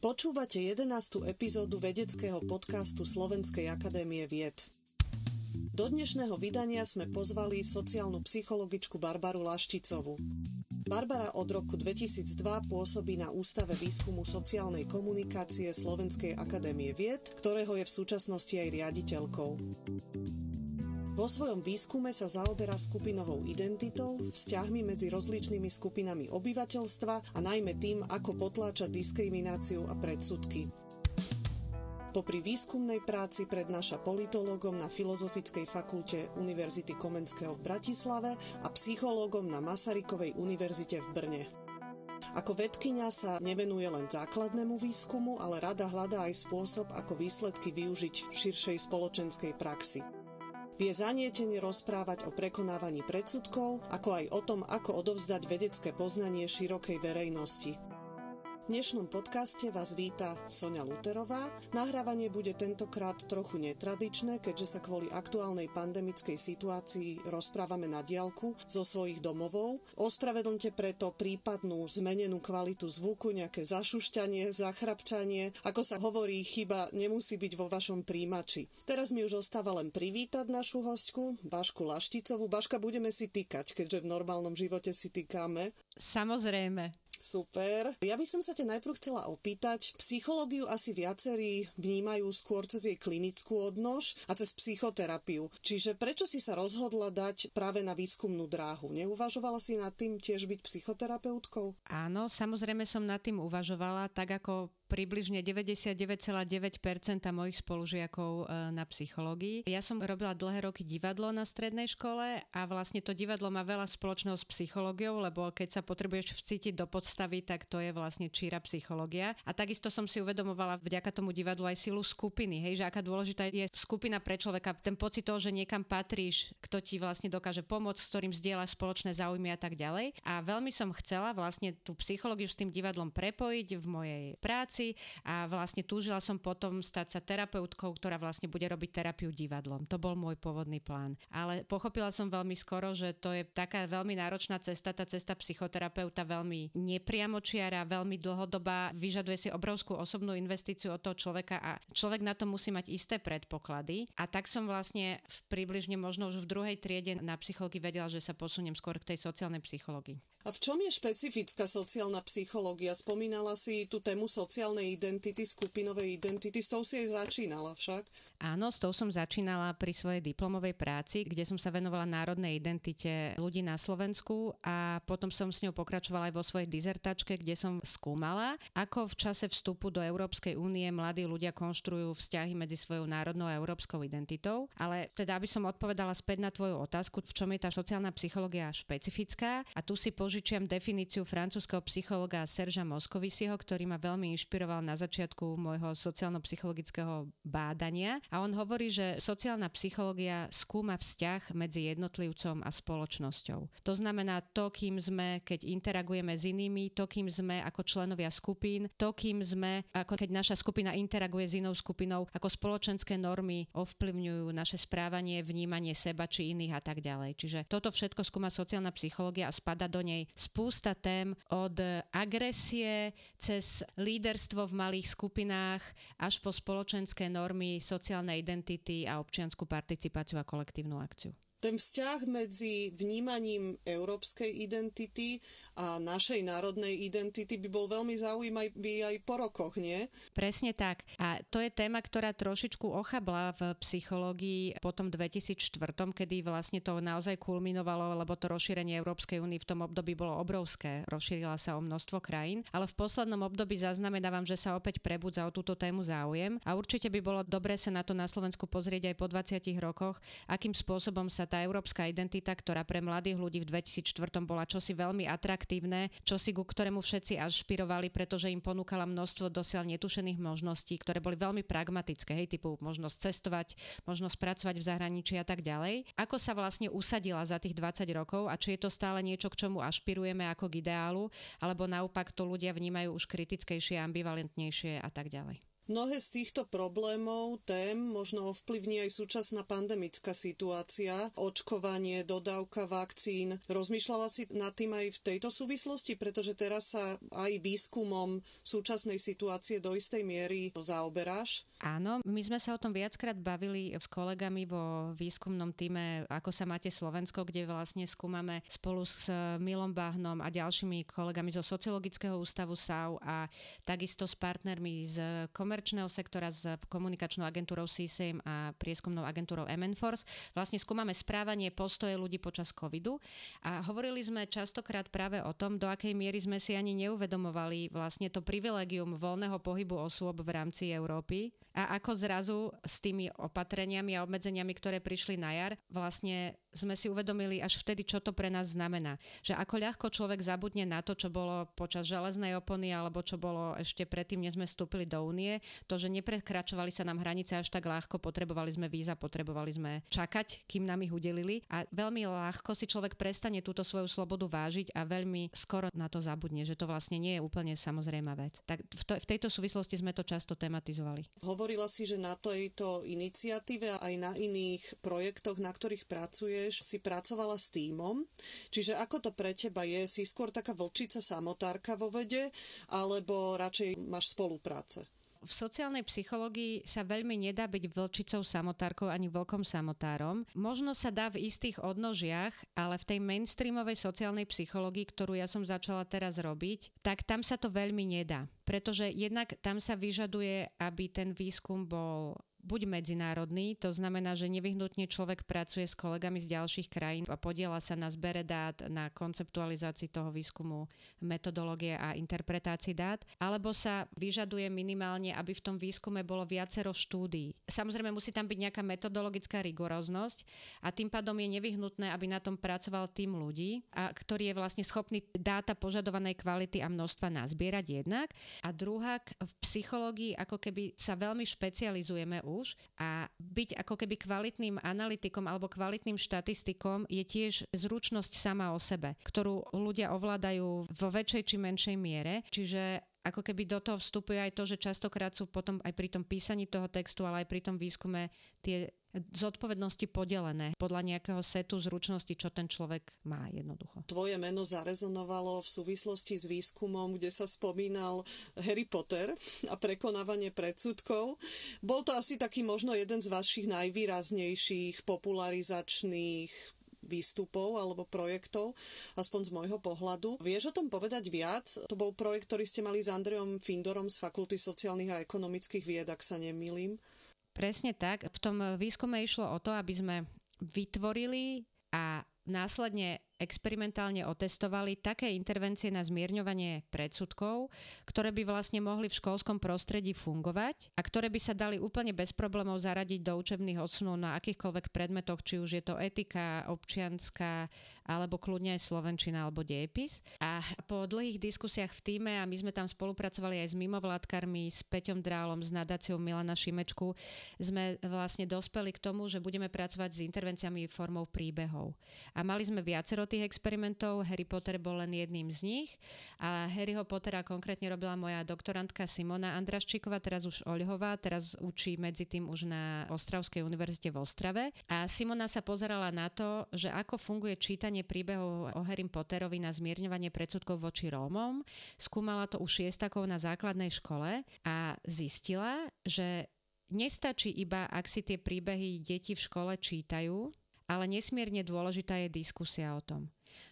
Počúvate 11. epizódu vedeckého podcastu Slovenskej akadémie vied. Do dnešného vydania sme pozvali sociálnu psychologičku Barbaru Lašticovú. Barbara od roku 2002 pôsobí na Ústave výskumu sociálnej komunikácie Slovenskej akadémie vied, ktorého je v súčasnosti aj riaditeľkou. Vo svojom výskume sa zaoberá skupinovou identitou, vzťahmi medzi rozličnými skupinami obyvateľstva a najmä tým, ako potláčať diskrimináciu a predsudky. Popri výskumnej práci prednáša politológom na Filozofickej fakulte Univerzity Komenského v Bratislave a psychológom na Masarykovej univerzite v Brne. Ako vedkynia sa nevenuje len základnému výskumu, ale rada hľadá aj spôsob, ako výsledky využiť v širšej spoločenskej praxi. Vie zanietene rozprávať o prekonávaní predsudkov, ako aj o tom, ako odovzdať vedecké poznanie širokej verejnosti. Dnešnom podcaste vás víta Sonia Luterová. Nahrávanie bude tentokrát trochu netradičné, keďže sa kvôli aktuálnej pandemickej situácii rozprávame na diálku zo svojich domovov. Ospravedlňte preto prípadnú zmenenú kvalitu zvuku, nejaké zašušťanie, zachrapčanie. Ako sa hovorí, chyba nemusí byť vo vašom príjimači. Teraz mi už ostáva len privítať našu hostku, Bašku Lašticovú. Baška, budeme si týkať, keďže v normálnom živote si týkame. Samozrejme. Super. Ja by som sa ťa najprv chcela opýtať. Psychológiu asi viacerí vnímajú skôr cez jej klinickú odnož a cez psychoterapiu. Čiže prečo si sa rozhodla dať práve na výskumnú dráhu? Neuvažovala si nad tým tiež byť psychoterapeutkou? Áno, samozrejme som nad tým uvažovala, tak ako približne 99,9% mojich spolužiakov e, na psychológii. Ja som robila dlhé roky divadlo na strednej škole a vlastne to divadlo má veľa spoločného s psychológiou, lebo keď sa potrebuješ vcítiť do podstavy, tak to je vlastne číra psychológia. A takisto som si uvedomovala vďaka tomu divadlu aj silu skupiny, hej, že aká dôležitá je skupina pre človeka, ten pocit toho, že niekam patríš, kto ti vlastne dokáže pomôcť, s ktorým zdieľa spoločné záujmy a tak ďalej. A veľmi som chcela vlastne tú psychológiu s tým divadlom prepojiť v mojej práci veci a vlastne túžila som potom stať sa terapeutkou, ktorá vlastne bude robiť terapiu divadlom. To bol môj pôvodný plán. Ale pochopila som veľmi skoro, že to je taká veľmi náročná cesta, tá cesta psychoterapeuta veľmi nepriamočiara, veľmi dlhodobá, vyžaduje si obrovskú osobnú investíciu od toho človeka a človek na to musí mať isté predpoklady. A tak som vlastne v približne možno už v druhej triede na psychológii vedela, že sa posuniem skôr k tej sociálnej psychológii. A v čom je špecifická sociálna psychológia? Spomínala si tú tému sociálnej identity, skupinovej identity, s tou si aj začínala však? Áno, s tou som začínala pri svojej diplomovej práci, kde som sa venovala národnej identite ľudí na Slovensku a potom som s ňou pokračovala aj vo svojej dizertačke, kde som skúmala, ako v čase vstupu do Európskej únie mladí ľudia konštruujú vzťahy medzi svojou národnou a európskou identitou. Ale teda, aby som odpovedala späť na tvoju otázku, v čom je tá sociálna psychológia špecifická a tu si požičiam definíciu francúzského psychologa Serža Moskovisiho, ktorý ma veľmi inšpiroval na začiatku môjho sociálno-psychologického bádania. A on hovorí, že sociálna psychológia skúma vzťah medzi jednotlivcom a spoločnosťou. To znamená to, kým sme, keď interagujeme s inými, to, kým sme ako členovia skupín, to, kým sme, ako keď naša skupina interaguje s inou skupinou, ako spoločenské normy ovplyvňujú naše správanie, vnímanie seba či iných a tak ďalej. Čiže toto všetko skúma sociálna psychológia a spada do nej spústa tém od agresie cez líderstvo v malých skupinách až po spoločenské normy, sociálne identity a občianskú participáciu a kolektívnu akciu ten vzťah medzi vnímaním európskej identity a našej národnej identity by bol veľmi zaujímavý aj po rokoch, nie? Presne tak. A to je téma, ktorá trošičku ochabla v psychológii po tom 2004, kedy vlastne to naozaj kulminovalo, lebo to rozšírenie Európskej únie v tom období bolo obrovské. Rozšírila sa o množstvo krajín, ale v poslednom období zaznamenávam, že sa opäť prebudza o túto tému záujem a určite by bolo dobre sa na to na Slovensku pozrieť aj po 20 rokoch, akým spôsobom sa tá európska identita, ktorá pre mladých ľudí v 2004 bola čosi veľmi atraktívne, čosi ku ktorému všetci ašpirovali, pretože im ponúkala množstvo dosiaľ netušených možností, ktoré boli veľmi pragmatické, hej, typu možnosť cestovať, možnosť pracovať v zahraničí a tak ďalej. Ako sa vlastne usadila za tých 20 rokov a či je to stále niečo, k čomu ašpirujeme ako k ideálu, alebo naopak to ľudia vnímajú už kritickejšie, ambivalentnejšie a tak ďalej. Mnohé z týchto problémov, tém možno ovplyvní aj súčasná pandemická situácia, očkovanie, dodávka vakcín. Rozmýšľala si nad tým aj v tejto súvislosti, pretože teraz sa aj výskumom súčasnej situácie do istej miery zaoberáš? Áno, my sme sa o tom viackrát bavili s kolegami vo výskumnom týme Ako sa máte Slovensko, kde vlastne skúmame spolu s Milom Bahnom a ďalšími kolegami zo Sociologického ústavu SAU a takisto s partnermi z komerčného sektora, s komunikačnou agentúrou CSAM a prieskumnou agentúrou MNForce. Vlastne skúmame správanie postoje ľudí počas covidu a hovorili sme častokrát práve o tom, do akej miery sme si ani neuvedomovali vlastne to privilegium voľného pohybu osôb v rámci Európy a ako zrazu s tými opatreniami a obmedzeniami, ktoré prišli na jar, vlastne sme si uvedomili až vtedy, čo to pre nás znamená. Že ako ľahko človek zabudne na to, čo bolo počas železnej opony alebo čo bolo ešte predtým, než sme vstúpili do únie, to, že neprekračovali sa nám hranice až tak ľahko, potrebovali sme víza, potrebovali sme čakať, kým nám ich udelili a veľmi ľahko si človek prestane túto svoju slobodu vážiť a veľmi skoro na to zabudne, že to vlastne nie je úplne samozrejmá vec. Tak v, to, v tejto súvislosti sme to často tematizovali. Hovorila si, že na tejto iniciatíve aj na iných projektoch, na ktorých pracuje, povieš, si pracovala s týmom, čiže ako to pre teba je? Si skôr taká vlčica samotárka vo vede, alebo radšej máš spolupráce? v sociálnej psychológii sa veľmi nedá byť vlčicou samotárkou ani vlkom samotárom. Možno sa dá v istých odnožiach, ale v tej mainstreamovej sociálnej psychológii, ktorú ja som začala teraz robiť, tak tam sa to veľmi nedá. Pretože jednak tam sa vyžaduje, aby ten výskum bol buď medzinárodný, to znamená, že nevyhnutne človek pracuje s kolegami z ďalších krajín a podiela sa na zbere dát, na konceptualizácii toho výskumu, metodológie a interpretácii dát, alebo sa vyžaduje minimálne, aby v tom výskume bolo viacero štúdií. Samozrejme musí tam byť nejaká metodologická rigoroznosť a tým pádom je nevyhnutné, aby na tom pracoval tým ľudí, a ktorý je vlastne schopný dáta požadovanej kvality a množstva nazbierať jednak. A druhá, v psychológii ako keby sa veľmi špecializujeme už a byť ako keby kvalitným analytikom alebo kvalitným štatistikom je tiež zručnosť sama o sebe, ktorú ľudia ovládajú vo väčšej či menšej miere. Čiže ako keby do toho vstupuje aj to, že častokrát sú potom aj pri tom písaní toho textu, ale aj pri tom výskume tie zodpovednosti podelené podľa nejakého setu zručnosti, čo ten človek má jednoducho. Tvoje meno zarezonovalo v súvislosti s výskumom, kde sa spomínal Harry Potter a prekonávanie predsudkov. Bol to asi taký možno jeden z vašich najvýraznejších popularizačných výstupov alebo projektov, aspoň z môjho pohľadu. Vieš o tom povedať viac? To bol projekt, ktorý ste mali s Andreom Findorom z Fakulty sociálnych a ekonomických vied, ak sa nemýlim. Presne tak. V tom výskume išlo o to, aby sme vytvorili a následne experimentálne otestovali také intervencie na zmierňovanie predsudkov, ktoré by vlastne mohli v školskom prostredí fungovať a ktoré by sa dali úplne bez problémov zaradiť do učebných odsunov na akýchkoľvek predmetoch, či už je to etika, občianská, alebo kľudne aj slovenčina alebo dejepis. A po dlhých diskusiách v týme, a my sme tam spolupracovali aj s mimovládkarmi, s Peťom Drálom, s nadáciou Milana Šimečku, sme vlastne dospeli k tomu, že budeme pracovať s intervenciami formou príbehov. A mali sme viacero tých experimentov, Harry Potter bol len jedným z nich a Harryho Pottera konkrétne robila moja doktorantka Simona Andraščíková, teraz už Oľhová, teraz učí medzi tým už na Ostravskej univerzite v Ostrave a Simona sa pozerala na to, že ako funguje čítanie príbehov o Harry Potterovi na zmierňovanie predsudkov voči Rómom. Skúmala to u šiestakov na základnej škole a zistila, že nestačí iba, ak si tie príbehy deti v škole čítajú, ale nesmierne dôležitá je diskusia o tom.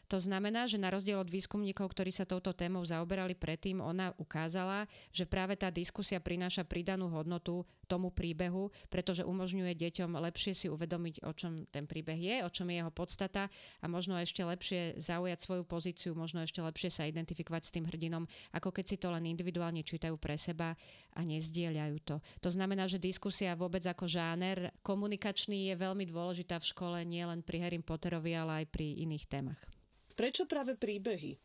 To znamená, že na rozdiel od výskumníkov, ktorí sa touto témou zaoberali predtým, ona ukázala, že práve tá diskusia prináša pridanú hodnotu tomu príbehu, pretože umožňuje deťom lepšie si uvedomiť, o čom ten príbeh je, o čom je jeho podstata a možno ešte lepšie zaujať svoju pozíciu, možno ešte lepšie sa identifikovať s tým hrdinom, ako keď si to len individuálne čítajú pre seba a nezdieľajú to. To znamená, že diskusia vôbec ako žáner komunikačný je veľmi dôležitá v škole, nie len pri Harry Potterovi, ale aj pri iných témach. Prečo práve príbehy?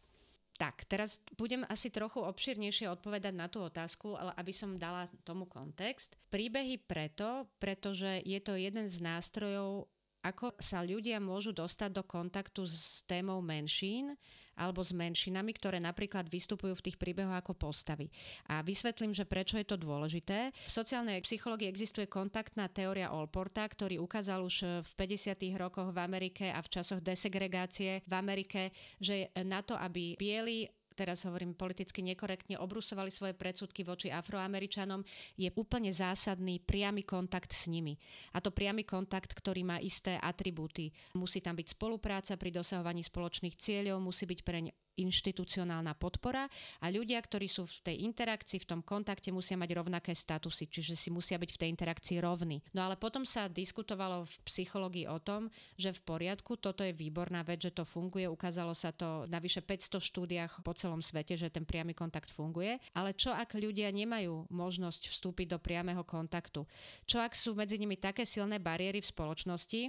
Tak, teraz budem asi trochu obširnejšie odpovedať na tú otázku, ale aby som dala tomu kontext. Príbehy preto, pretože je to jeden z nástrojov, ako sa ľudia môžu dostať do kontaktu s témou menšín alebo s menšinami, ktoré napríklad vystupujú v tých príbehoch ako postavy. A vysvetlím, že prečo je to dôležité. V sociálnej psychológii existuje kontaktná teória Olporta, ktorý ukázal už v 50. rokoch v Amerike a v časoch desegregácie v Amerike, že na to, aby bieli teraz hovorím politicky nekorektne, obrusovali svoje predsudky voči afroameričanom, je úplne zásadný priamy kontakt s nimi. A to priamy kontakt, ktorý má isté atribúty. Musí tam byť spolupráca pri dosahovaní spoločných cieľov, musí byť preň inštitucionálna podpora a ľudia, ktorí sú v tej interakcii, v tom kontakte, musia mať rovnaké statusy, čiže si musia byť v tej interakcii rovní. No ale potom sa diskutovalo v psychológii o tom, že v poriadku, toto je výborná vec, že to funguje, ukázalo sa to na vyše 500 štúdiách po celom svete, že ten priamy kontakt funguje, ale čo ak ľudia nemajú možnosť vstúpiť do priameho kontaktu? Čo ak sú medzi nimi také silné bariéry v spoločnosti,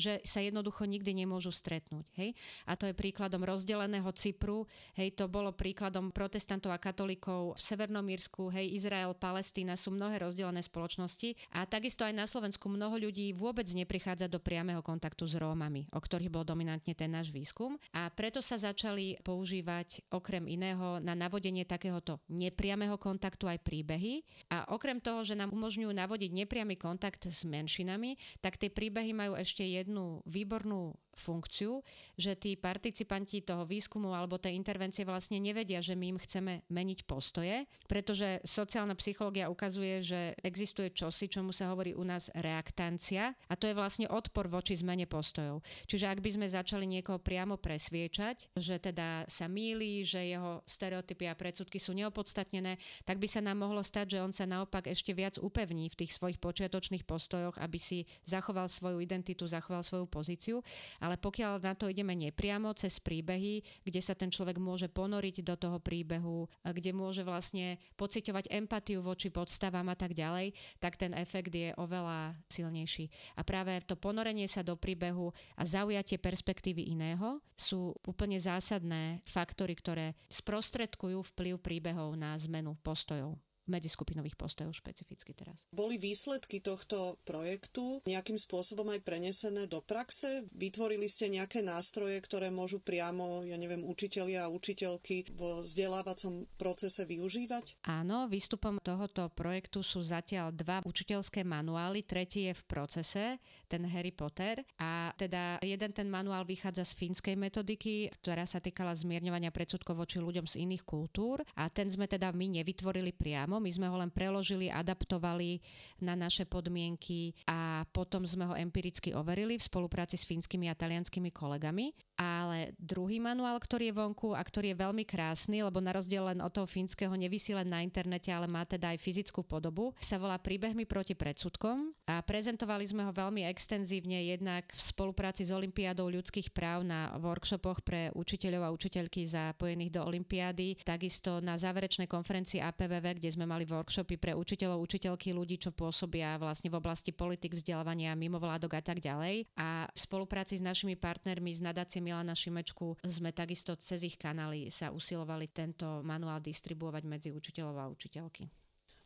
že sa jednoducho nikdy nemôžu stretnúť. Hej? A to je príkladom rozdeleného Cypru, hej, to bolo príkladom protestantov a katolíkov v Severnom Írsku, hej, Izrael, Palestína sú mnohé rozdelené spoločnosti a takisto aj na Slovensku mnoho ľudí vôbec neprichádza do priameho kontaktu s Rómami, o ktorých bol dominantne ten náš výskum a preto sa začali používať okrem iného na navodenie takéhoto nepriameho kontaktu aj príbehy a okrem toho, že nám umožňujú navodiť nepriamy kontakt s menšinami, tak tie príbehy majú ešte jednu výbornú funkciu, že tí participanti toho výskumu alebo tej intervencie vlastne nevedia, že my im chceme meniť postoje, pretože sociálna psychológia ukazuje, že existuje čosi, čomu sa hovorí u nás reaktancia a to je vlastne odpor voči zmene postojov. Čiže ak by sme začali niekoho priamo presviečať, že teda sa míli, že jeho stereotypy a predsudky sú neopodstatnené, tak by sa nám mohlo stať, že on sa naopak ešte viac upevní v tých svojich počiatočných postojoch, aby si zachoval svoju identitu, zachoval svoju pozíciu ale pokiaľ na to ideme nepriamo cez príbehy, kde sa ten človek môže ponoriť do toho príbehu, kde môže vlastne pociťovať empatiu voči podstavám a tak ďalej, tak ten efekt je oveľa silnejší. A práve to ponorenie sa do príbehu a zaujatie perspektívy iného sú úplne zásadné faktory, ktoré sprostredkujú vplyv príbehov na zmenu postojov medziskupinových postojov špecificky teraz. Boli výsledky tohto projektu nejakým spôsobom aj prenesené do praxe? Vytvorili ste nejaké nástroje, ktoré môžu priamo, ja neviem, učitelia a učiteľky vo vzdelávacom procese využívať? Áno, výstupom tohoto projektu sú zatiaľ dva učiteľské manuály, tretí je v procese, ten Harry Potter a teda jeden ten manuál vychádza z fínskej metodiky, ktorá sa týkala zmierňovania predsudkov voči ľuďom z iných kultúr a ten sme teda my nevytvorili priamo, my sme ho len preložili, adaptovali na naše podmienky a potom sme ho empiricky overili v spolupráci s fínskymi a talianskými kolegami. Ale druhý manuál, ktorý je vonku a ktorý je veľmi krásny, lebo na rozdiel len od toho fínskeho nevisí len na internete, ale má teda aj fyzickú podobu, sa volá Príbehmi proti predsudkom a prezentovali sme ho veľmi extenzívne jednak v spolupráci s Olympiádou ľudských práv na workshopoch pre učiteľov a učiteľky zapojených do Olympiády, takisto na záverečnej konferencii APVV, kde sme mali workshopy pre učiteľov, učiteľky, ľudí, čo pôsobia vlastne v oblasti politik, vzdelávania, mimovládok a tak ďalej. A v spolupráci s našimi partnermi z nadácie Milana Šimečku sme takisto cez ich kanály sa usilovali tento manuál distribuovať medzi učiteľov a učiteľky.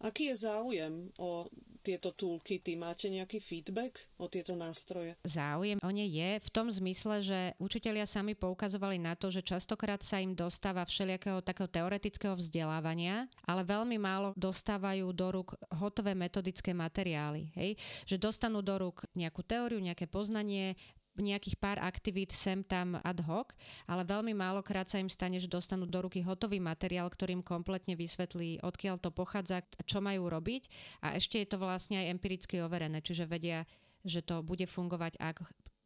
Aký je záujem o tieto toolkity? Máte nejaký feedback o tieto nástroje? Záujem o ne je v tom zmysle, že učitelia sami poukazovali na to, že častokrát sa im dostáva všelijakého takého teoretického vzdelávania, ale veľmi málo dostávajú do rúk hotové metodické materiály. Hej? Že dostanú do rúk nejakú teóriu, nejaké poznanie, nejakých pár aktivít sem tam ad hoc, ale veľmi málokrát sa im stane, že dostanú do ruky hotový materiál, ktorým kompletne vysvetlí, odkiaľ to pochádza, čo majú robiť. A ešte je to vlastne aj empiricky overené, čiže vedia, že to bude fungovať, ak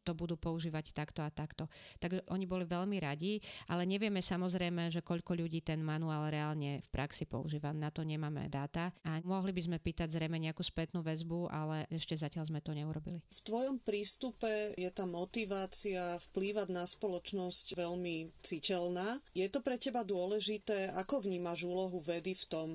to budú používať takto a takto. Tak oni boli veľmi radi, ale nevieme samozrejme, že koľko ľudí ten manuál reálne v praxi používa. Na to nemáme dáta a mohli by sme pýtať zrejme nejakú spätnú väzbu, ale ešte zatiaľ sme to neurobili. V tvojom prístupe je tá motivácia vplývať na spoločnosť veľmi citeľná. Je to pre teba dôležité? Ako vnímaš úlohu vedy v tom?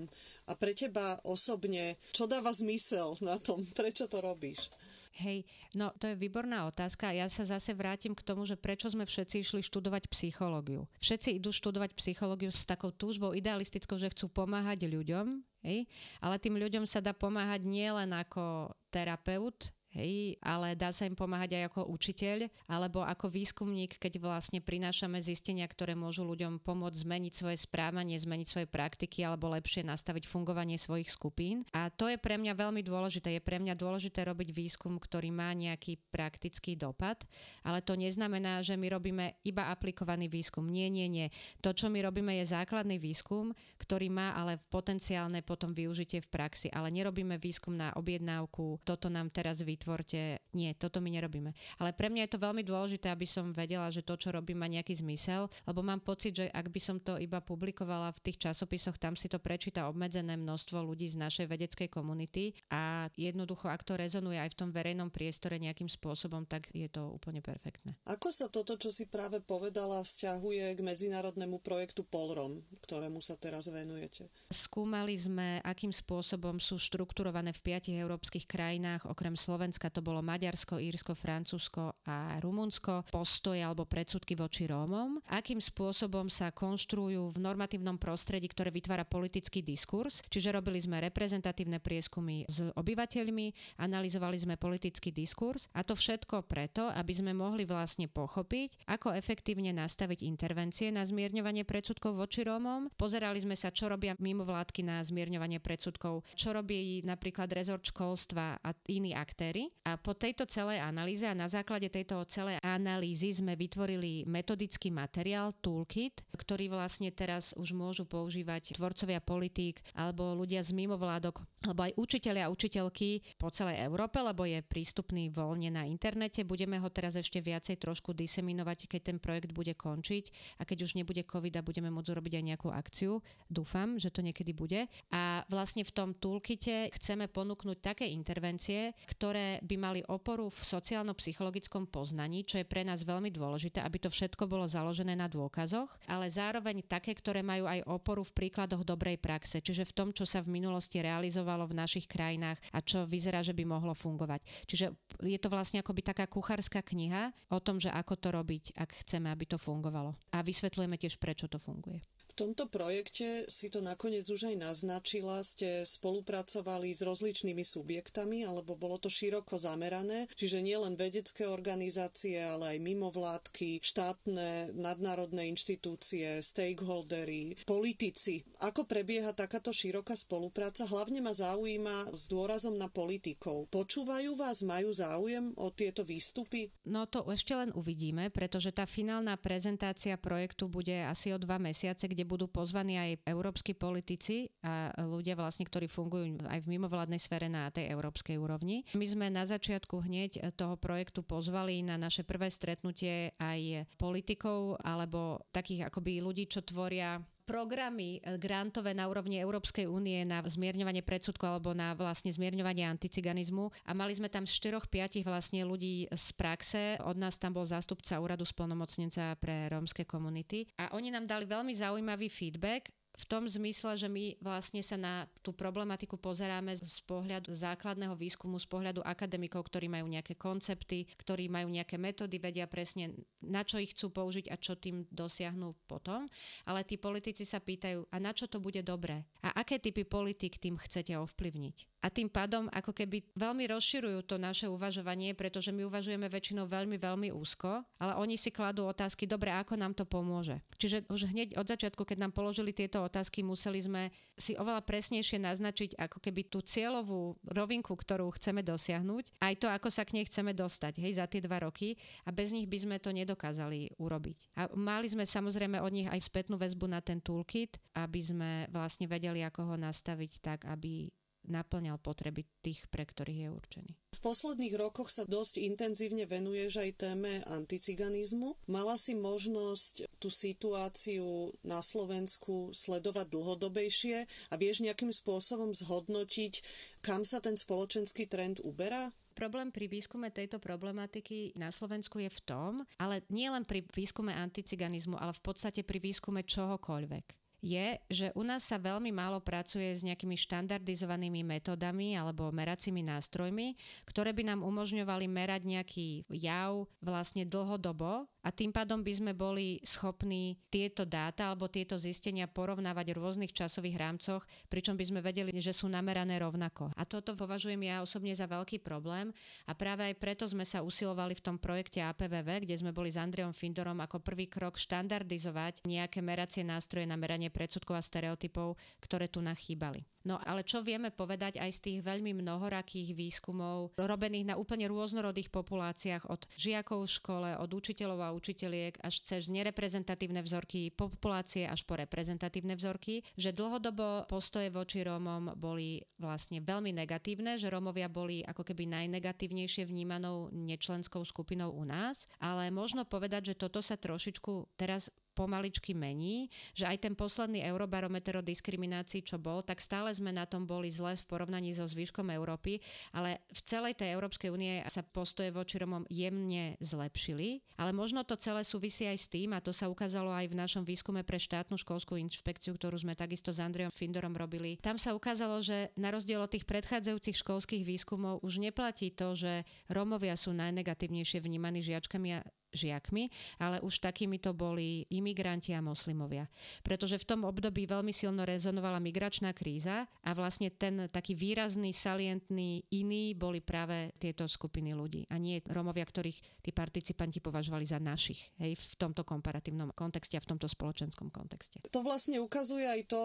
A pre teba osobne, čo dáva zmysel na tom? Prečo to robíš? Hej, no to je výborná otázka. Ja sa zase vrátim k tomu, že prečo sme všetci išli študovať psychológiu. Všetci idú študovať psychológiu s takou túžbou idealistickou, že chcú pomáhať ľuďom, hej? ale tým ľuďom sa dá pomáhať nielen ako terapeut, hej, ale dá sa im pomáhať aj ako učiteľ alebo ako výskumník, keď vlastne prinášame zistenia, ktoré môžu ľuďom pomôcť zmeniť svoje správanie, zmeniť svoje praktiky alebo lepšie nastaviť fungovanie svojich skupín. A to je pre mňa veľmi dôležité. Je pre mňa dôležité robiť výskum, ktorý má nejaký praktický dopad, ale to neznamená, že my robíme iba aplikovaný výskum. Nie, nie, nie. To, čo my robíme, je základný výskum, ktorý má ale potenciálne potom využitie v praxi, ale nerobíme výskum na objednávku, toto nám teraz vytvorte. Nie, toto my nerobíme. Ale pre mňa je to veľmi dôležité, aby som vedela, že to, čo robím, má nejaký zmysel, lebo mám pocit, že ak by som to iba publikovala v tých časopisoch, tam si to prečíta obmedzené množstvo ľudí z našej vedeckej komunity a jednoducho, ak to rezonuje aj v tom verejnom priestore nejakým spôsobom, tak je to úplne perfektné. Ako sa toto, čo si práve povedala, vzťahuje k medzinárodnému projektu Polrom, ktorému sa teraz venujete? Skúmali sme, akým spôsobom sú štrukturované v piatich európskych krajinách, okrem Slovenska to bolo Maďarsko, Írsko, Francúzsko a Rumunsko, postoje alebo predsudky voči Rómom, akým spôsobom sa konštruujú v normatívnom prostredí, ktoré vytvára politický diskurs. Čiže robili sme reprezentatívne prieskumy s obyvateľmi, analyzovali sme politický diskurs a to všetko preto, aby sme mohli vlastne pochopiť, ako efektívne nastaviť intervencie na zmierňovanie predsudkov voči Rómom. Pozerali sme sa, čo robia mimovládky na zmierňovanie predsudkov, čo robí napríklad rezort školstva a iní aktéry. A po tejto celej analýze a na základe tejto celej analýzy sme vytvorili metodický materiál Toolkit, ktorý vlastne teraz už môžu používať tvorcovia politík alebo ľudia z mimovládok, alebo aj učiteľia a učiteľky po celej Európe, lebo je prístupný voľne na internete. Budeme ho teraz ešte viacej trošku diseminovať, keď ten projekt bude končiť a keď už nebude COVID a budeme môcť urobiť aj nejakú akciu. Dúfam, že to niekedy bude. A vlastne v tom toolkite chceme ponúknuť také intervencie, ktoré by mali oporu v sociálno-psychologickom poznaní, čo je pre nás veľmi dôležité, aby to všetko bolo založené na dôkazoch, ale zároveň také, ktoré majú aj oporu v príkladoch dobrej praxe, čiže v tom, čo sa v minulosti realizovalo v našich krajinách a čo vyzerá, že by mohlo fungovať. Čiže je to vlastne akoby taká kuchárska kniha o tom, že ako to robiť, ak chceme, aby to fungovalo. A vysvetľujeme tiež, prečo to funguje. Tomto projekte si to nakoniec už aj naznačila, ste spolupracovali s rozličnými subjektami, alebo bolo to široko zamerané, čiže nielen vedecké organizácie, ale aj mimovládky, štátne, nadnárodné inštitúcie, stakeholdery, politici. Ako prebieha takáto široká spolupráca? Hlavne ma zaujíma s dôrazom na politikov. Počúvajú vás, majú záujem o tieto výstupy? No to ešte len uvidíme, pretože tá finálna prezentácia projektu bude asi o dva mesiace, kde budú pozvaní aj európsky politici a ľudia vlastne, ktorí fungujú aj v mimovládnej sfére na tej európskej úrovni. My sme na začiatku hneď toho projektu pozvali na naše prvé stretnutie aj politikov alebo takých akoby ľudí, čo tvoria programy e, grantové na úrovni Európskej únie na zmierňovanie predsudkov alebo na vlastne zmierňovanie anticiganizmu. A mali sme tam 4-5 vlastne ľudí z praxe. Od nás tam bol zástupca úradu spolnomocnenca pre rómske komunity. A oni nám dali veľmi zaujímavý feedback v tom zmysle, že my vlastne sa na tú problematiku pozeráme z pohľadu základného výskumu, z pohľadu akademikov, ktorí majú nejaké koncepty, ktorí majú nejaké metódy, vedia presne, na čo ich chcú použiť a čo tým dosiahnu potom. Ale tí politici sa pýtajú, a na čo to bude dobré? A aké typy politik tým chcete ovplyvniť? A tým pádom ako keby veľmi rozširujú to naše uvažovanie, pretože my uvažujeme väčšinou veľmi, veľmi úzko, ale oni si kladú otázky, dobre, ako nám to pomôže. Čiže už hneď od začiatku, keď nám položili tieto otázky, museli sme si oveľa presnejšie naznačiť ako keby tú cieľovú rovinku, ktorú chceme dosiahnuť, aj to, ako sa k nej chceme dostať, hej, za tie dva roky a bez nich by sme to nedokázali urobiť. A mali sme samozrejme od nich aj spätnú väzbu na ten toolkit, aby sme vlastne vedeli, ako ho nastaviť tak, aby naplňal potreby tých, pre ktorých je určený. V posledných rokoch sa dosť intenzívne venuješ aj téme anticiganizmu. Mala si možnosť tú situáciu na Slovensku sledovať dlhodobejšie a vieš nejakým spôsobom zhodnotiť, kam sa ten spoločenský trend uberá? Problém pri výskume tejto problematiky na Slovensku je v tom, ale nie len pri výskume anticiganizmu, ale v podstate pri výskume čohokoľvek je, že u nás sa veľmi málo pracuje s nejakými štandardizovanými metodami alebo meracími nástrojmi, ktoré by nám umožňovali merať nejaký jav vlastne dlhodobo a tým pádom by sme boli schopní tieto dáta alebo tieto zistenia porovnávať v rôznych časových rámcoch, pričom by sme vedeli, že sú namerané rovnako. A toto považujem ja osobne za veľký problém a práve aj preto sme sa usilovali v tom projekte APVV, kde sme boli s Andreom Findorom ako prvý krok štandardizovať nejaké meracie nástroje na meranie predsudkov a stereotypov, ktoré tu nachýbali. No ale čo vieme povedať aj z tých veľmi mnohorakých výskumov, robených na úplne rôznorodých populáciách, od žiakov v škole, od učiteľov a učiteľiek až cez nereprezentatívne vzorky populácie až po reprezentatívne vzorky, že dlhodobo postoje voči Rómom boli vlastne veľmi negatívne, že Rómovia boli ako keby najnegatívnejšie vnímanou nečlenskou skupinou u nás, ale možno povedať, že toto sa trošičku teraz pomaličky mení, že aj ten posledný eurobarometer o diskriminácii, čo bol, tak stále sme na tom boli zle v porovnaní so zvyškom Európy, ale v celej tej Európskej únie sa postoje voči Romom jemne zlepšili, ale možno to celé súvisí aj s tým, a to sa ukázalo aj v našom výskume pre štátnu školskú inšpekciu, ktorú sme takisto s Andrejom Findorom robili. Tam sa ukázalo, že na rozdiel od tých predchádzajúcich školských výskumov už neplatí to, že Rómovia sú najnegatívnejšie vnímaní žiačkami a žiakmi, ale už takými to boli imigranti a moslimovia. Pretože v tom období veľmi silno rezonovala migračná kríza a vlastne ten taký výrazný, salientný iný boli práve tieto skupiny ľudí a nie Romovia, ktorých tí participanti považovali za našich hej, v tomto komparatívnom kontexte a v tomto spoločenskom kontexte. To vlastne ukazuje aj to,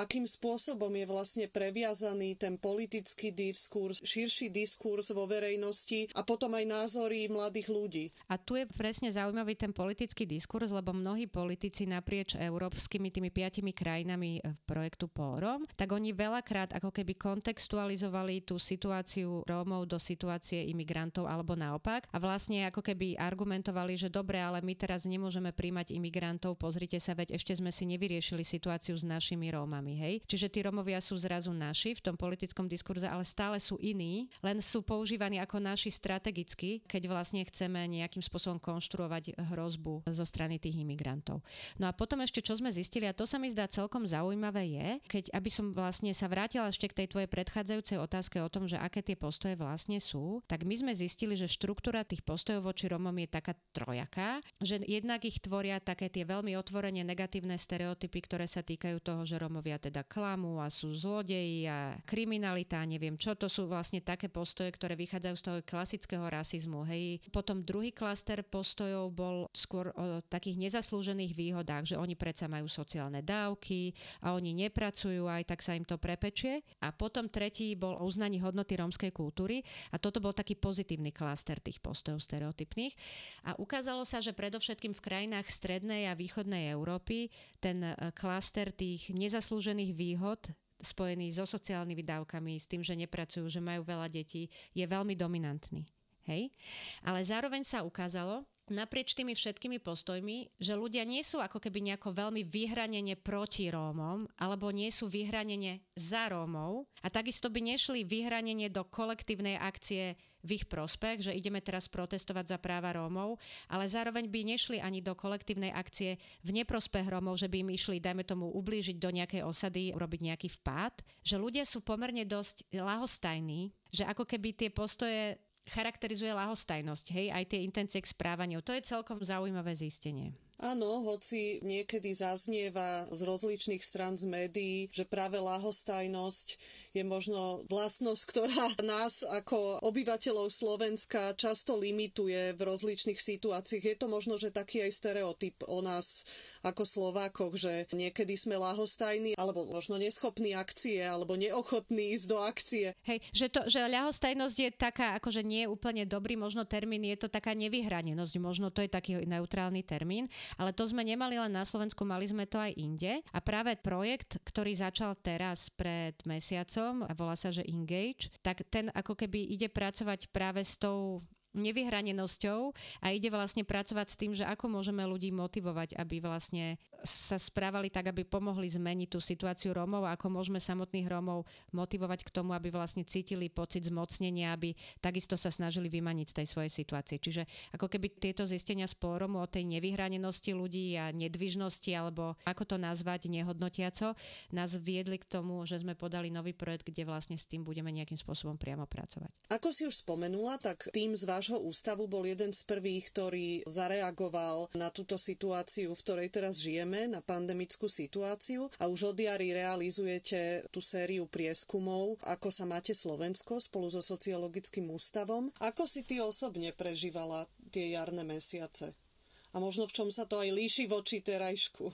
akým spôsobom je vlastne previazaný ten politický diskurs, širší diskurs vo verejnosti a potom aj názory mladých ľudí. A tu je pre presne zaujímavý ten politický diskurs, lebo mnohí politici naprieč európskymi tými piatimi krajinami v projektu Pórom, tak oni veľakrát ako keby kontextualizovali tú situáciu Rómov do situácie imigrantov alebo naopak a vlastne ako keby argumentovali, že dobre, ale my teraz nemôžeme príjmať imigrantov, pozrite sa, veď ešte sme si nevyriešili situáciu s našimi Rómami, hej? Čiže tí Rómovia sú zrazu naši v tom politickom diskurze, ale stále sú iní, len sú používaní ako naši strategicky, keď vlastne chceme nejakým spôsobom konštruovať hrozbu zo strany tých imigrantov. No a potom ešte, čo sme zistili, a to sa mi zdá celkom zaujímavé je, keď aby som vlastne sa vrátila ešte k tej tvojej predchádzajúcej otázke o tom, že aké tie postoje vlastne sú, tak my sme zistili, že štruktúra tých postojov voči Romom je taká trojaká, že jednak ich tvoria také tie veľmi otvorene negatívne stereotypy, ktoré sa týkajú toho, že Romovia teda klamú a sú zlodeji a kriminalita, neviem čo, to sú vlastne také postoje, ktoré vychádzajú z toho klasického rasizmu. Hej. Potom druhý klaster postojov bol skôr o takých nezaslúžených výhodách, že oni predsa majú sociálne dávky a oni nepracujú, aj tak sa im to prepečie. A potom tretí bol o uznaní hodnoty rómskej kultúry a toto bol taký pozitívny klaster tých postojov stereotypných. A ukázalo sa, že predovšetkým v krajinách strednej a východnej Európy ten e, klaster tých nezaslúžených výhod spojený so sociálnymi dávkami, s tým, že nepracujú, že majú veľa detí, je veľmi dominantný. Hej? Ale zároveň sa ukázalo, naprieč tými všetkými postojmi, že ľudia nie sú ako keby nejako veľmi vyhranene proti Rómom, alebo nie sú vyhranene za Rómov a takisto by nešli vyhranenie do kolektívnej akcie v ich prospech, že ideme teraz protestovať za práva Rómov, ale zároveň by nešli ani do kolektívnej akcie v neprospech Rómov, že by im išli, dajme tomu, ublížiť do nejakej osady, urobiť nejaký vpád, že ľudia sú pomerne dosť lahostajní, že ako keby tie postoje charakterizuje lahostajnosť, hej, aj tie intencie k správaniu. To je celkom zaujímavé zistenie. Áno, hoci niekedy zaznieva z rozličných stran z médií, že práve lahostajnosť je možno vlastnosť, ktorá nás ako obyvateľov Slovenska často limituje v rozličných situáciách. Je to možno, že taký aj stereotyp o nás ako Slovákoch, že niekedy sme lahostajní alebo možno neschopní akcie alebo neochotní ísť do akcie. Hej, že, to, že ľahostajnosť je taká, akože nie je úplne dobrý možno termín, je to taká nevyhranenosť, možno to je taký neutrálny termín. Ale to sme nemali len na Slovensku, mali sme to aj inde. A práve projekt, ktorý začal teraz pred mesiacom a volá sa, že Engage, tak ten ako keby ide pracovať práve s tou nevyhranenosťou a ide vlastne pracovať s tým, že ako môžeme ľudí motivovať, aby vlastne sa správali tak, aby pomohli zmeniť tú situáciu Rómov a ako môžeme samotných Rómov motivovať k tomu, aby vlastne cítili pocit zmocnenia, aby takisto sa snažili vymaniť z tej svojej situácie. Čiže ako keby tieto zistenia Rómu o tej nevyhranenosti ľudí a nedvižnosti, alebo ako to nazvať nehodnotiaco, nás viedli k tomu, že sme podali nový projekt, kde vlastne s tým budeme nejakým spôsobom priamo pracovať. Ako si už spomenula, tak tým z vášho ústavu bol jeden z prvých, ktorý zareagoval na túto situáciu, v ktorej teraz žijeme, na pandemickú situáciu a už od jary realizujete tú sériu prieskumov, ako sa máte Slovensko spolu so sociologickým ústavom. Ako si ty osobne prežívala tie jarné mesiace? A možno v čom sa to aj líši voči terajšku?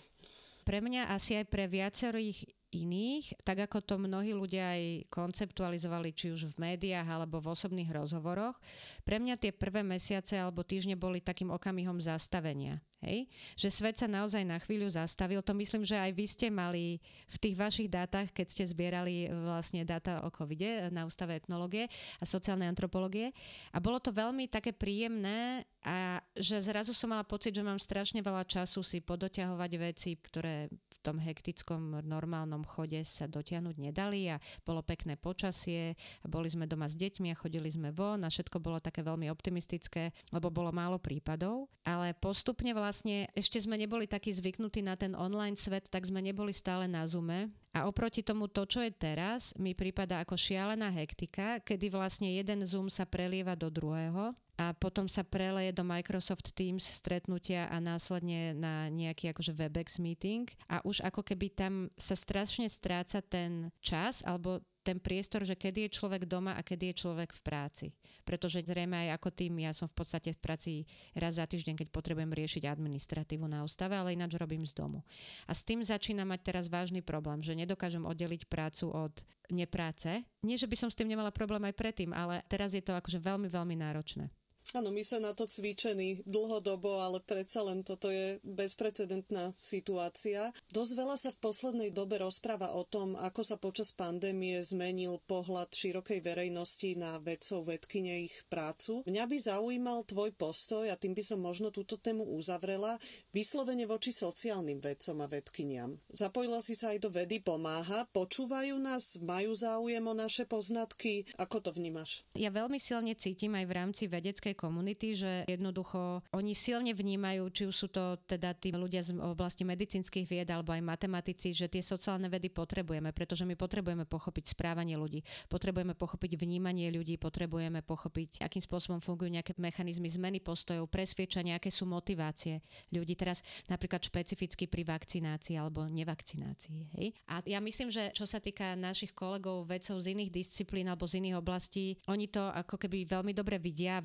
Pre mňa asi aj pre viacerých iných, tak ako to mnohí ľudia aj konceptualizovali, či už v médiách alebo v osobných rozhovoroch. Pre mňa tie prvé mesiace alebo týždne boli takým okamihom zastavenia. Hej? Že svet sa naozaj na chvíľu zastavil. To myslím, že aj vy ste mali v tých vašich dátach, keď ste zbierali vlastne dáta o covide na Ústave etnológie a sociálnej antropológie. A bolo to veľmi také príjemné a že zrazu som mala pocit, že mám strašne veľa času si podoťahovať veci, ktoré v tom hektickom normálnom chode sa dotiahnuť nedali a bolo pekné počasie a boli sme doma s deťmi a chodili sme von a všetko bolo také veľmi optimistické, lebo bolo málo prípadov. Ale postupne vlastne vlastne ešte sme neboli takí zvyknutí na ten online svet, tak sme neboli stále na Zoome. A oproti tomu to, čo je teraz, mi prípada ako šialená hektika, kedy vlastne jeden Zoom sa prelieva do druhého a potom sa preleje do Microsoft Teams stretnutia a následne na nejaký akože Webex meeting a už ako keby tam sa strašne stráca ten čas alebo ten priestor, že kedy je človek doma a kedy je človek v práci. Pretože zrejme aj ako tým, ja som v podstate v práci raz za týždeň, keď potrebujem riešiť administratívu na ústave, ale ináč robím z domu. A s tým začína mať teraz vážny problém, že nedokážem oddeliť prácu od nepráce. Nie, že by som s tým nemala problém aj predtým, ale teraz je to akože veľmi, veľmi náročné. Áno, my sa na to cvičení dlhodobo, ale predsa len toto je bezprecedentná situácia. Dosť veľa sa v poslednej dobe rozpráva o tom, ako sa počas pandémie zmenil pohľad širokej verejnosti na vedcov, vedkyne ich prácu. Mňa by zaujímal tvoj postoj, a tým by som možno túto tému uzavrela, vyslovene voči sociálnym vedcom a vedkyniam. Zapojila si sa aj do vedy, pomáha, počúvajú nás, majú záujem o naše poznatky, ako to vnímaš? Ja veľmi silne cítim aj v rámci vedeckej komunity, že jednoducho oni silne vnímajú, či už sú to teda tí ľudia z oblasti medicínskych vied alebo aj matematici, že tie sociálne vedy potrebujeme, pretože my potrebujeme pochopiť správanie ľudí, potrebujeme pochopiť vnímanie ľudí, potrebujeme pochopiť, akým spôsobom fungujú nejaké mechanizmy zmeny postojov, presviečania, aké sú motivácie ľudí teraz napríklad špecificky pri vakcinácii alebo nevakcinácii. Hej? A ja myslím, že čo sa týka našich kolegov, vedcov z iných disciplín alebo z iných oblastí, oni to ako keby veľmi dobre vidia a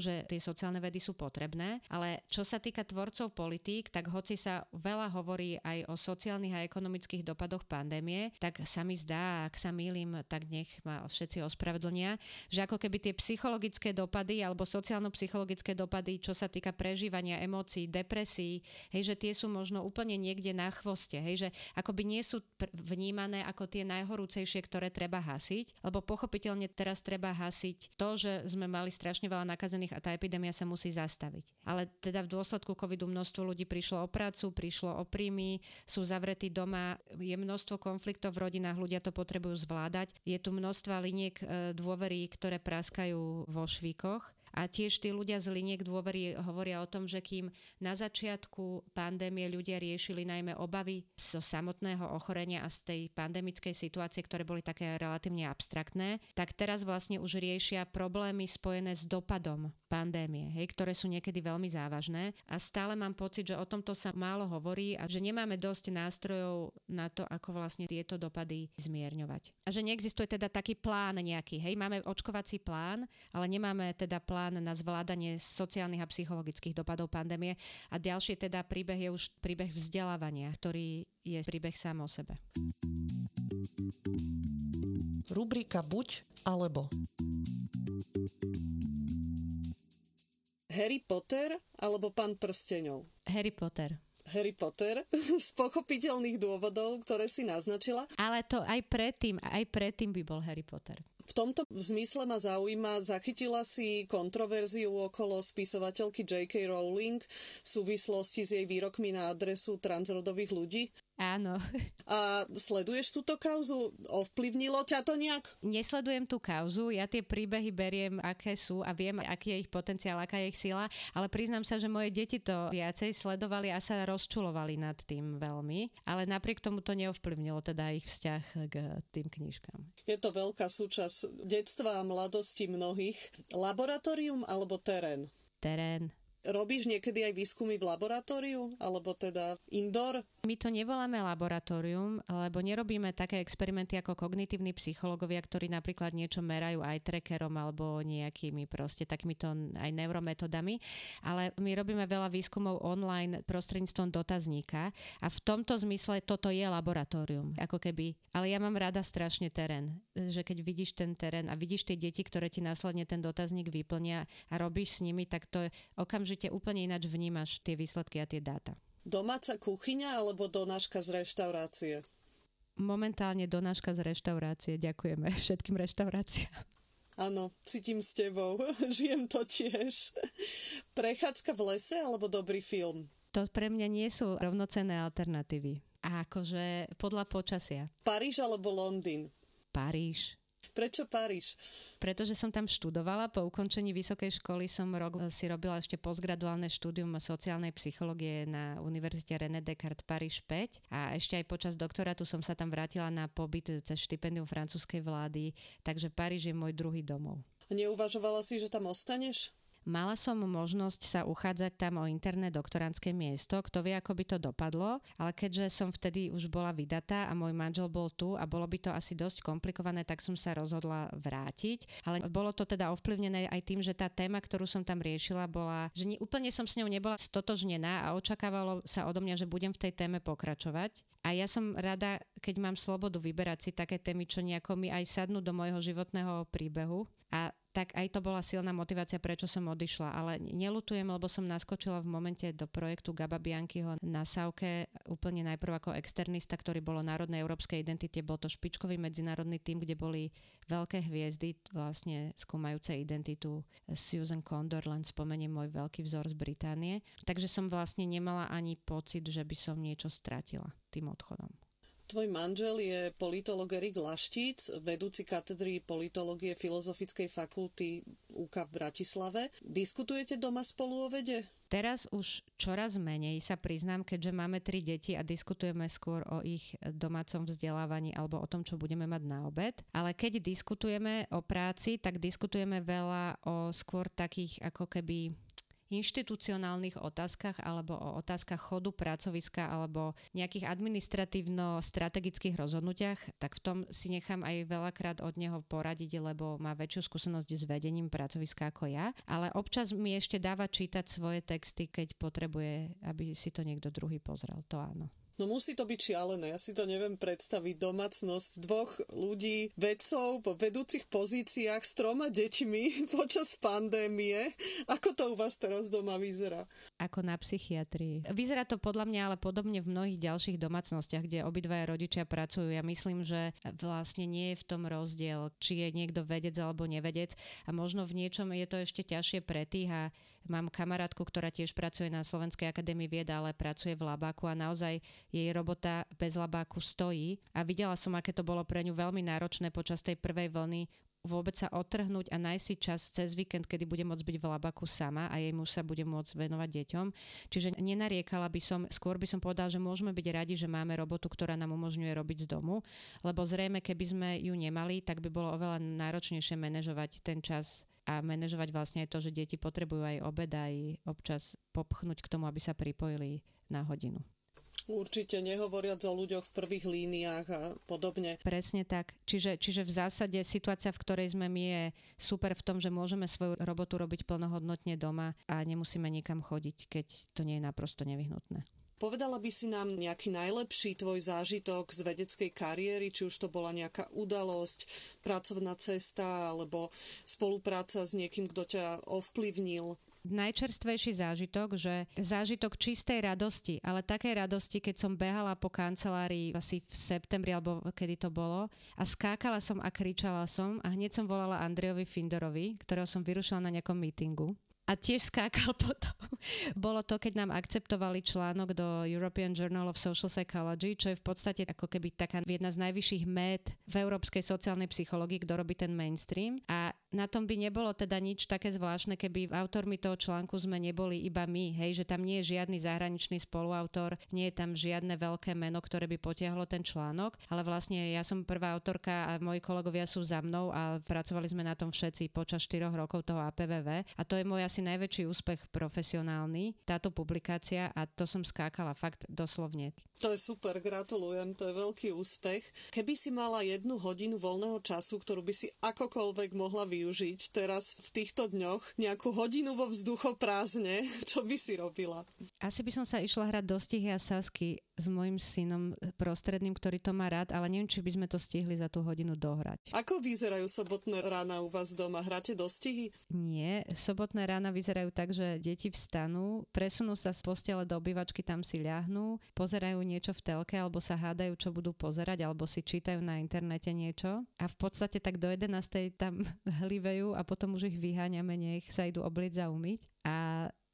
že tie sociálne vedy sú potrebné, ale čo sa týka tvorcov politík, tak hoci sa veľa hovorí aj o sociálnych a ekonomických dopadoch pandémie, tak sa mi zdá, ak sa mýlim, tak nech ma všetci ospravedlnia, že ako keby tie psychologické dopady alebo sociálno-psychologické dopady, čo sa týka prežívania emócií, depresí, hej, že tie sú možno úplne niekde na chvoste, hej, že akoby nie sú pr- vnímané ako tie najhorúcejšie, ktoré treba hasiť, lebo pochopiteľne teraz treba hasiť to, že sme mali strašne veľa nakazených nakazených a tá epidémia sa musí zastaviť. Ale teda v dôsledku covidu množstvo ľudí prišlo o prácu, prišlo o príjmy, sú zavretí doma, je množstvo konfliktov v rodinách, ľudia to potrebujú zvládať. Je tu množstva liniek e, dôvery, ktoré praskajú vo švíkoch a tiež tí ľudia z liniek dôvery hovoria o tom, že kým na začiatku pandémie ľudia riešili najmä obavy zo samotného ochorenia a z tej pandemickej situácie, ktoré boli také relatívne abstraktné, tak teraz vlastne už riešia problémy spojené s dopadom pandémie, hej, ktoré sú niekedy veľmi závažné a stále mám pocit, že o tomto sa málo hovorí a že nemáme dosť nástrojov na to, ako vlastne tieto dopady zmierňovať. A že neexistuje teda taký plán nejaký, hej, máme očkovací plán, ale nemáme teda plán plán na zvládanie sociálnych a psychologických dopadov pandémie. A ďalší teda príbeh je už príbeh vzdelávania, ktorý je príbeh sám o sebe. Rubrika buď alebo. Harry Potter alebo pán prsteňov? Harry Potter. Harry Potter z pochopiteľných dôvodov, ktoré si naznačila. Ale to aj predtým, aj predtým by bol Harry Potter. Tomto zmysle ma zaujíma, zachytila si kontroverziu okolo spisovateľky J.K. Rowling v súvislosti s jej výrokmi na adresu transrodových ľudí? Áno. A sleduješ túto kauzu? Ovplyvnilo ťa to nejak? Nesledujem tú kauzu, ja tie príbehy beriem, aké sú a viem, aký je ich potenciál, aká je ich sila, ale priznám sa, že moje deti to viacej sledovali a sa rozčulovali nad tým veľmi, ale napriek tomu to neovplyvnilo teda ich vzťah k tým knižkám. Je to veľká súčasť detstva a mladosti mnohých. Laboratórium alebo terén? Terén. Robíš niekedy aj výskumy v laboratóriu, alebo teda indoor? My to nevoláme laboratórium, lebo nerobíme také experimenty ako kognitívni psychológovia, ktorí napríklad niečo merajú aj trackerom alebo nejakými proste takýmito aj neurometodami, ale my robíme veľa výskumov online prostredníctvom dotazníka a v tomto zmysle toto je laboratórium, ako keby. Ale ja mám rada strašne terén, že keď vidíš ten terén a vidíš tie deti, ktoré ti následne ten dotazník vyplnia a robíš s nimi, tak to okamžite úplne ináč vnímaš tie výsledky a tie dáta. Domáca kuchyňa alebo donáška z reštaurácie? Momentálne donáška z reštaurácie. Ďakujeme všetkým reštauráciám. Áno, cítim s tebou. Žijem to tiež. Prechádzka v lese alebo dobrý film? To pre mňa nie sú rovnocenné alternatívy. A akože podľa počasia. Paríž alebo Londýn? Paríž. Prečo Paríž? Pretože som tam študovala. Po ukončení vysokej školy som rok si robila ešte postgraduálne štúdium sociálnej psychológie na Univerzite René Descartes Paríž 5 a ešte aj počas doktorátu som sa tam vrátila na pobyt cez štipendium francúzskej vlády, takže Paríž je môj druhý domov. Neuvažovala si, že tam ostaneš? Mala som možnosť sa uchádzať tam o interné doktorantské miesto, kto vie, ako by to dopadlo, ale keďže som vtedy už bola vydatá a môj manžel bol tu a bolo by to asi dosť komplikované, tak som sa rozhodla vrátiť. Ale bolo to teda ovplyvnené aj tým, že tá téma, ktorú som tam riešila, bola, že nie, úplne som s ňou nebola stotožnená a očakávalo sa odo mňa, že budem v tej téme pokračovať. A ja som rada, keď mám slobodu vyberať si také témy, čo nejako mi aj sadnú do môjho životného príbehu. A tak aj to bola silná motivácia, prečo som odišla. Ale nelutujem, lebo som naskočila v momente do projektu Gaba Biankyho na Sauke úplne najprv ako externista, ktorý bolo národnej európskej identite. Bol to špičkový medzinárodný tým, kde boli veľké hviezdy vlastne skúmajúce identitu Susan Condor, len spomeniem môj veľký vzor z Británie. Takže som vlastne nemala ani pocit, že by som niečo stratila tým odchodom. Tvoj manžel je politolog Erik Laštíc, vedúci katedry politológie Filozofickej fakulty UK v Bratislave. Diskutujete doma spolu o vede? Teraz už čoraz menej sa priznám, keďže máme tri deti a diskutujeme skôr o ich domácom vzdelávaní alebo o tom, čo budeme mať na obed. Ale keď diskutujeme o práci, tak diskutujeme veľa o skôr takých ako keby inštitucionálnych otázkach alebo o otázkach chodu pracoviska alebo nejakých administratívno-strategických rozhodnutiach, tak v tom si nechám aj veľakrát od neho poradiť, lebo má väčšiu skúsenosť s vedením pracoviska ako ja. Ale občas mi ešte dáva čítať svoje texty, keď potrebuje, aby si to niekto druhý pozrel. To áno. No musí to byť šialené. Ja si to neviem predstaviť. Domácnosť dvoch ľudí, vedcov po vedúcich pozíciách s troma deťmi počas pandémie. Ako to u vás teraz doma vyzerá? Ako na psychiatrii. Vyzerá to podľa mňa ale podobne v mnohých ďalších domácnostiach, kde obidvaja rodičia pracujú. Ja myslím, že vlastne nie je v tom rozdiel, či je niekto vedec alebo nevedec. A možno v niečom je to ešte ťažšie pre tých a mám kamarátku, ktorá tiež pracuje na Slovenskej akadémii vied, ale pracuje v Labáku a naozaj jej robota bez labáku stojí a videla som, aké to bolo pre ňu veľmi náročné počas tej prvej vlny vôbec sa otrhnúť a nájsť si čas cez víkend, kedy bude môcť byť v labaku sama a jej muž sa bude môcť venovať deťom. Čiže nenariekala by som, skôr by som povedal, že môžeme byť radi, že máme robotu, ktorá nám umožňuje robiť z domu, lebo zrejme, keby sme ju nemali, tak by bolo oveľa náročnejšie manažovať ten čas a manažovať vlastne aj to, že deti potrebujú aj obed, aj občas popchnúť k tomu, aby sa pripojili na hodinu. Určite nehovoriac o ľuďoch v prvých líniách a podobne. Presne tak. Čiže, čiže v zásade situácia, v ktorej sme my je super v tom, že môžeme svoju robotu robiť plnohodnotne doma a nemusíme nikam chodiť, keď to nie je naprosto nevyhnutné. Povedala by si nám nejaký najlepší tvoj zážitok z vedeckej kariéry, či už to bola nejaká udalosť, pracovná cesta alebo spolupráca s niekým, kto ťa ovplyvnil? Najčerstvejší zážitok, že zážitok čistej radosti, ale takej radosti, keď som behala po kancelárii asi v septembri alebo kedy to bolo a skákala som a kričala som a hneď som volala Andrejovi Finderovi, ktorého som vyrušila na nejakom mítingu a tiež skákal potom. Bolo to, keď nám akceptovali článok do European Journal of Social Psychology, čo je v podstate ako keby taká jedna z najvyšších med v európskej sociálnej psychológii, kto robí ten mainstream. A na tom by nebolo teda nič také zvláštne, keby autormi toho článku sme neboli iba my, hej, že tam nie je žiadny zahraničný spoluautor, nie je tam žiadne veľké meno, ktoré by potiahlo ten článok, ale vlastne ja som prvá autorka a moji kolegovia sú za mnou a pracovali sme na tom všetci počas 4 rokov toho APVV a to je moja asi najväčší úspech profesionálny, táto publikácia a to som skákala fakt doslovne. To je super, gratulujem, to je veľký úspech. Keby si mala jednu hodinu voľného času, ktorú by si akokoľvek mohla využiť teraz v týchto dňoch, nejakú hodinu vo vzduchoprázdne, čo by si robila? Asi by som sa išla hrať do stihy a sasky s mojim synom prostredným, ktorý to má rád, ale neviem, či by sme to stihli za tú hodinu dohrať. Ako vyzerajú sobotné rána u vás doma? Hráte dostihy? Nie, sobotné rána vyzerajú tak, že deti vstanú, presunú sa z postele do obývačky, tam si ľahnú, pozerajú niečo v telke alebo sa hádajú, čo budú pozerať, alebo si čítajú na internete niečo a v podstate tak do 11. tam hlivejú a potom už ich vyháňame, nech sa idú obliť a umyť. A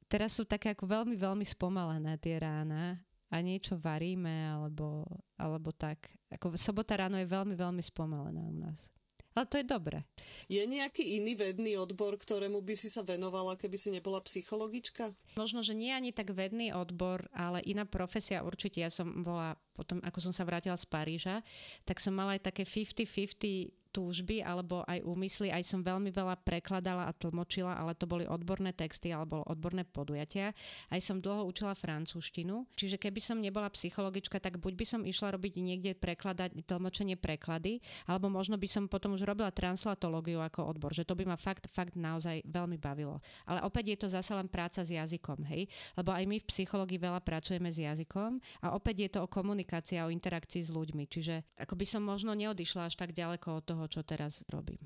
teraz sú také ako veľmi, veľmi spomalené tie rána a niečo varíme alebo, alebo tak. Ako sobota ráno je veľmi, veľmi spomalená u nás. Ale to je dobre. Je nejaký iný vedný odbor, ktorému by si sa venovala, keby si nebola psychologička? Možno, že nie ani tak vedný odbor, ale iná profesia určite. Ja som bola potom, ako som sa vrátila z Paríža, tak som mala aj také 50-50 túžby alebo aj úmysly. Aj som veľmi veľa prekladala a tlmočila, ale to boli odborné texty alebo odborné podujatia. Aj som dlho učila francúzštinu. Čiže keby som nebola psychologička, tak buď by som išla robiť niekde prekladať, tlmočenie preklady, alebo možno by som potom už robila translatológiu ako odbor, že to by ma fakt, fakt naozaj veľmi bavilo. Ale opäť je to zase len práca s jazykom, hej? Lebo aj my v psychológii veľa pracujeme s jazykom a opäť je to o komunikácii a o interakcii s ľuďmi. Čiže ako by som možno neodišla až tak ďaleko od toho, toho, čo teraz robím.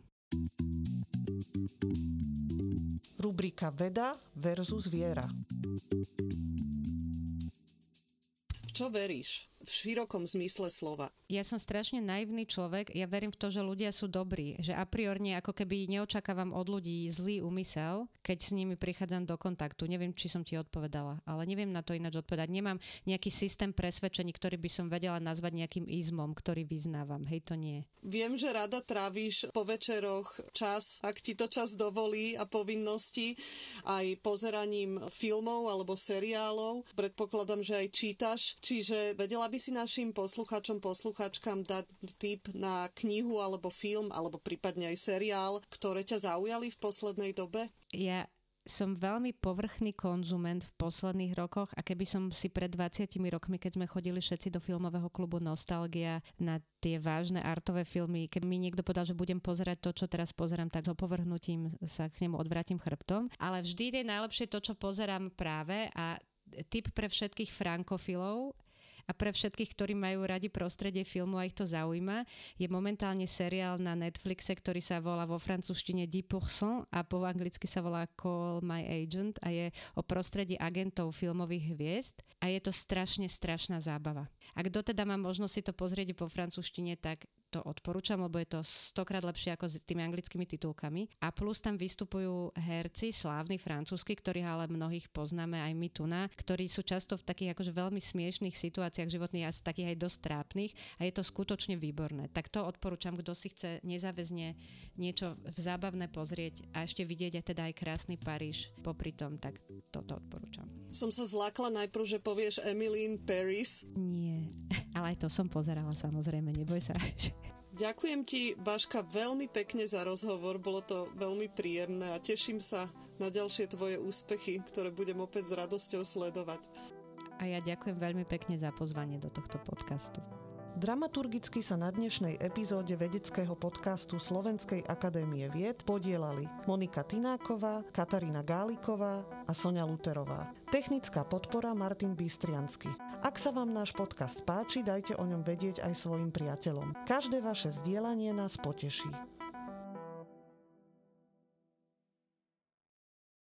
Rubrika Veda versus viera. Čo veríš? V širokom zmysle slova. Ja som strašne naivný človek, ja verím v to, že ľudia sú dobrí, že a priorne ako keby neočakávam od ľudí zlý úmysel, keď s nimi prichádzam do kontaktu. Neviem, či som ti odpovedala, ale neviem na to ináč odpovedať. Nemám nejaký systém presvedčení, ktorý by som vedela nazvať nejakým izmom, ktorý vyznávam. Hej, to nie. Viem, že rada tráviš po večeroch čas, ak ti to čas dovolí a povinnosti, aj pozeraním filmov alebo seriálov. Predpokladám, že aj čítaš, čiže vedela by by si našim posluchačom, posluchačkám dať tip na knihu alebo film, alebo prípadne aj seriál, ktoré ťa zaujali v poslednej dobe? Ja som veľmi povrchný konzument v posledných rokoch a keby som si pred 20 rokmi, keď sme chodili všetci do filmového klubu Nostalgia na tie vážne artové filmy, keď mi niekto povedal, že budem pozerať to, čo teraz pozerám, tak so povrhnutím sa k nemu odvrátim chrbtom. Ale vždy je najlepšie to, čo pozerám práve a tip pre všetkých frankofilov a pre všetkých, ktorí majú radi prostredie filmu a ich to zaujíma, je momentálne seriál na Netflixe, ktorý sa volá vo francúzštine 10% a po anglicky sa volá Call My Agent a je o prostredí agentov filmových hviezd a je to strašne strašná zábava. A kto teda má možnosť si to pozrieť po francúzštine, tak to odporúčam, lebo je to stokrát lepšie ako s tými anglickými titulkami. A plus tam vystupujú herci, slávni francúzsky, ktorých ale mnohých poznáme aj my tu na, ktorí sú často v takých akože veľmi smiešných situáciách životných a takých aj dosť trápnych a je to skutočne výborné. Tak to odporúčam, kto si chce nezáväzne niečo zábavné pozrieť a ešte vidieť aj teda aj krásny Paríž popri tom, tak toto odporúčam. Som sa zlákla najprv, že povieš Emily in Paris. Nie, ale aj to som pozerala samozrejme, neboj sa. Ďakujem ti, Baška, veľmi pekne za rozhovor. Bolo to veľmi príjemné a teším sa na ďalšie tvoje úspechy, ktoré budem opäť s radosťou sledovať. A ja ďakujem veľmi pekne za pozvanie do tohto podcastu. Dramaturgicky sa na dnešnej epizóde vedeckého podcastu Slovenskej akadémie vied podielali Monika Tináková, Katarína Gáliková a Sonia Luterová. Technická podpora Martin Bystriansky. Ak sa vám náš podcast páči, dajte o ňom vedieť aj svojim priateľom. Každé vaše zdieľanie nás poteší.